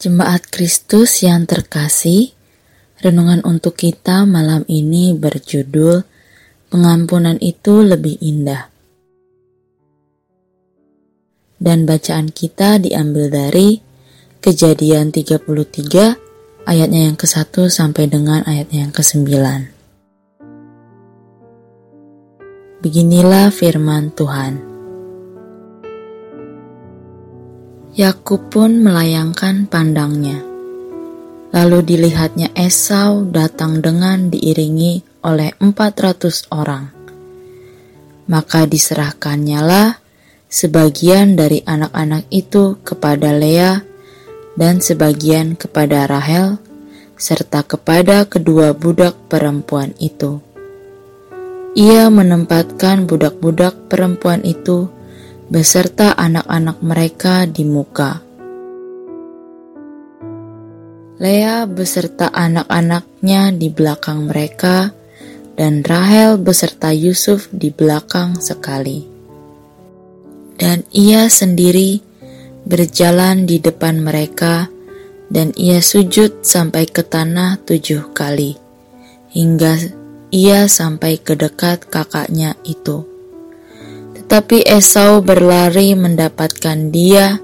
Jemaat Kristus yang terkasih, renungan untuk kita malam ini berjudul Pengampunan itu lebih indah. Dan bacaan kita diambil dari Kejadian 33 ayatnya yang ke-1 sampai dengan ayatnya yang ke-9. Beginilah firman Tuhan. Yakub pun melayangkan pandangnya. Lalu dilihatnya Esau datang dengan diiringi oleh empat ratus orang. Maka diserahkannya lah sebagian dari anak-anak itu kepada Lea dan sebagian kepada Rahel serta kepada kedua budak perempuan itu. Ia menempatkan budak-budak perempuan itu beserta anak-anak mereka di muka. Lea beserta anak-anaknya di belakang mereka, dan Rahel beserta Yusuf di belakang sekali. Dan ia sendiri berjalan di depan mereka, dan ia sujud sampai ke tanah tujuh kali, hingga ia sampai ke dekat kakaknya itu. Tapi Esau berlari mendapatkan dia,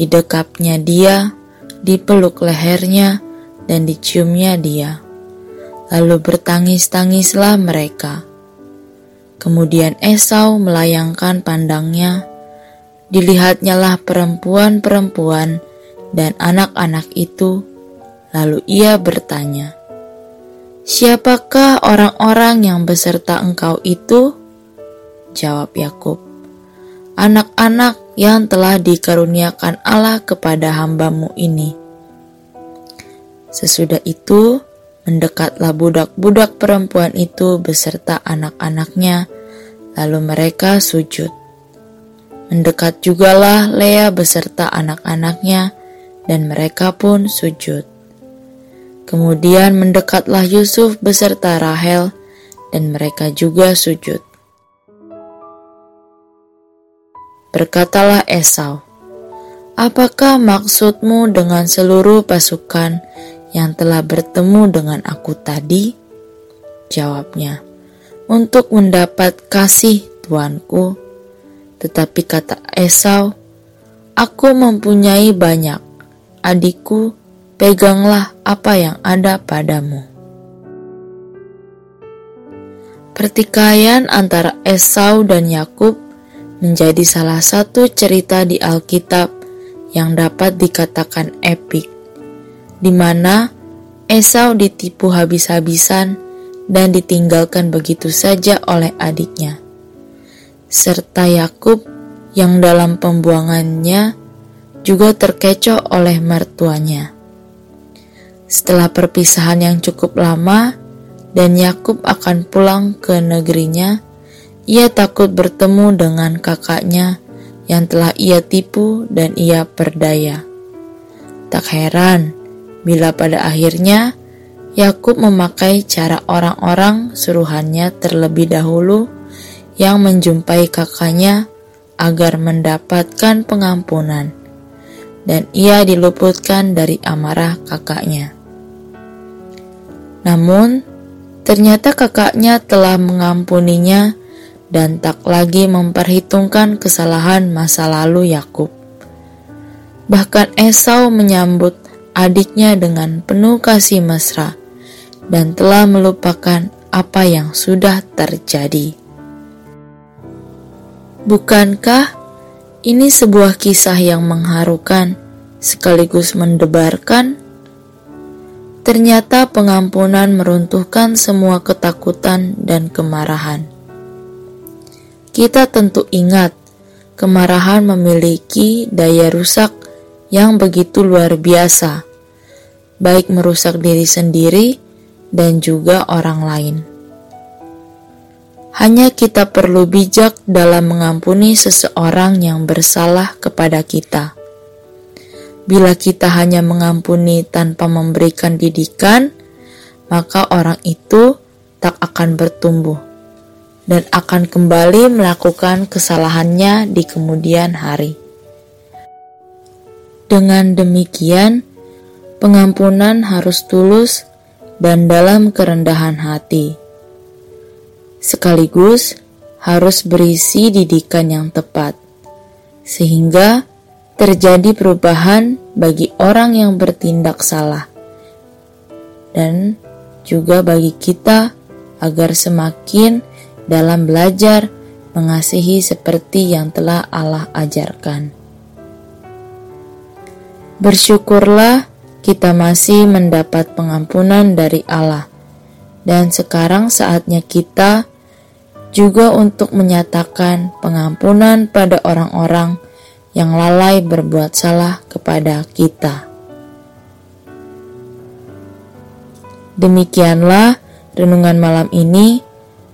didekapnya dia, dipeluk lehernya, dan diciumnya dia. Lalu bertangis-tangislah mereka. Kemudian Esau melayangkan pandangnya, dilihatnyalah perempuan-perempuan dan anak-anak itu, lalu ia bertanya, Siapakah orang-orang yang beserta engkau itu? Jawab Yakub, anak-anak yang telah dikaruniakan Allah kepada hambamu ini. Sesudah itu, mendekatlah budak-budak perempuan itu beserta anak-anaknya, lalu mereka sujud. Mendekat jugalah Lea beserta anak-anaknya, dan mereka pun sujud. Kemudian mendekatlah Yusuf beserta Rahel, dan mereka juga sujud. Berkatalah Esau, Apakah maksudmu dengan seluruh pasukan yang telah bertemu dengan aku tadi? Jawabnya, untuk mendapat kasih tuanku. Tetapi kata Esau, aku mempunyai banyak. Adikku, peganglah apa yang ada padamu. Pertikaian antara Esau dan Yakub menjadi salah satu cerita di Alkitab yang dapat dikatakan epik, di mana Esau ditipu habis-habisan dan ditinggalkan begitu saja oleh adiknya, serta Yakub yang dalam pembuangannya juga terkecoh oleh mertuanya. Setelah perpisahan yang cukup lama, dan Yakub akan pulang ke negerinya, ia takut bertemu dengan kakaknya yang telah ia tipu dan ia perdaya. Tak heran bila pada akhirnya Yakub memakai cara orang-orang suruhannya terlebih dahulu yang menjumpai kakaknya agar mendapatkan pengampunan, dan ia diluputkan dari amarah kakaknya. Namun, ternyata kakaknya telah mengampuninya dan tak lagi memperhitungkan kesalahan masa lalu Yakub. Bahkan Esau menyambut adiknya dengan penuh kasih mesra dan telah melupakan apa yang sudah terjadi. Bukankah ini sebuah kisah yang mengharukan sekaligus mendebarkan? Ternyata pengampunan meruntuhkan semua ketakutan dan kemarahan. Kita tentu ingat, kemarahan memiliki daya rusak yang begitu luar biasa, baik merusak diri sendiri dan juga orang lain. Hanya kita perlu bijak dalam mengampuni seseorang yang bersalah kepada kita. Bila kita hanya mengampuni tanpa memberikan didikan, maka orang itu tak akan bertumbuh dan akan kembali melakukan kesalahannya di kemudian hari. Dengan demikian, pengampunan harus tulus dan dalam kerendahan hati. Sekaligus harus berisi didikan yang tepat, sehingga terjadi perubahan bagi orang yang bertindak salah, dan juga bagi kita agar semakin dalam belajar mengasihi seperti yang telah Allah ajarkan. Bersyukurlah kita masih mendapat pengampunan dari Allah, dan sekarang saatnya kita juga untuk menyatakan pengampunan pada orang-orang yang lalai berbuat salah kepada kita. Demikianlah renungan malam ini.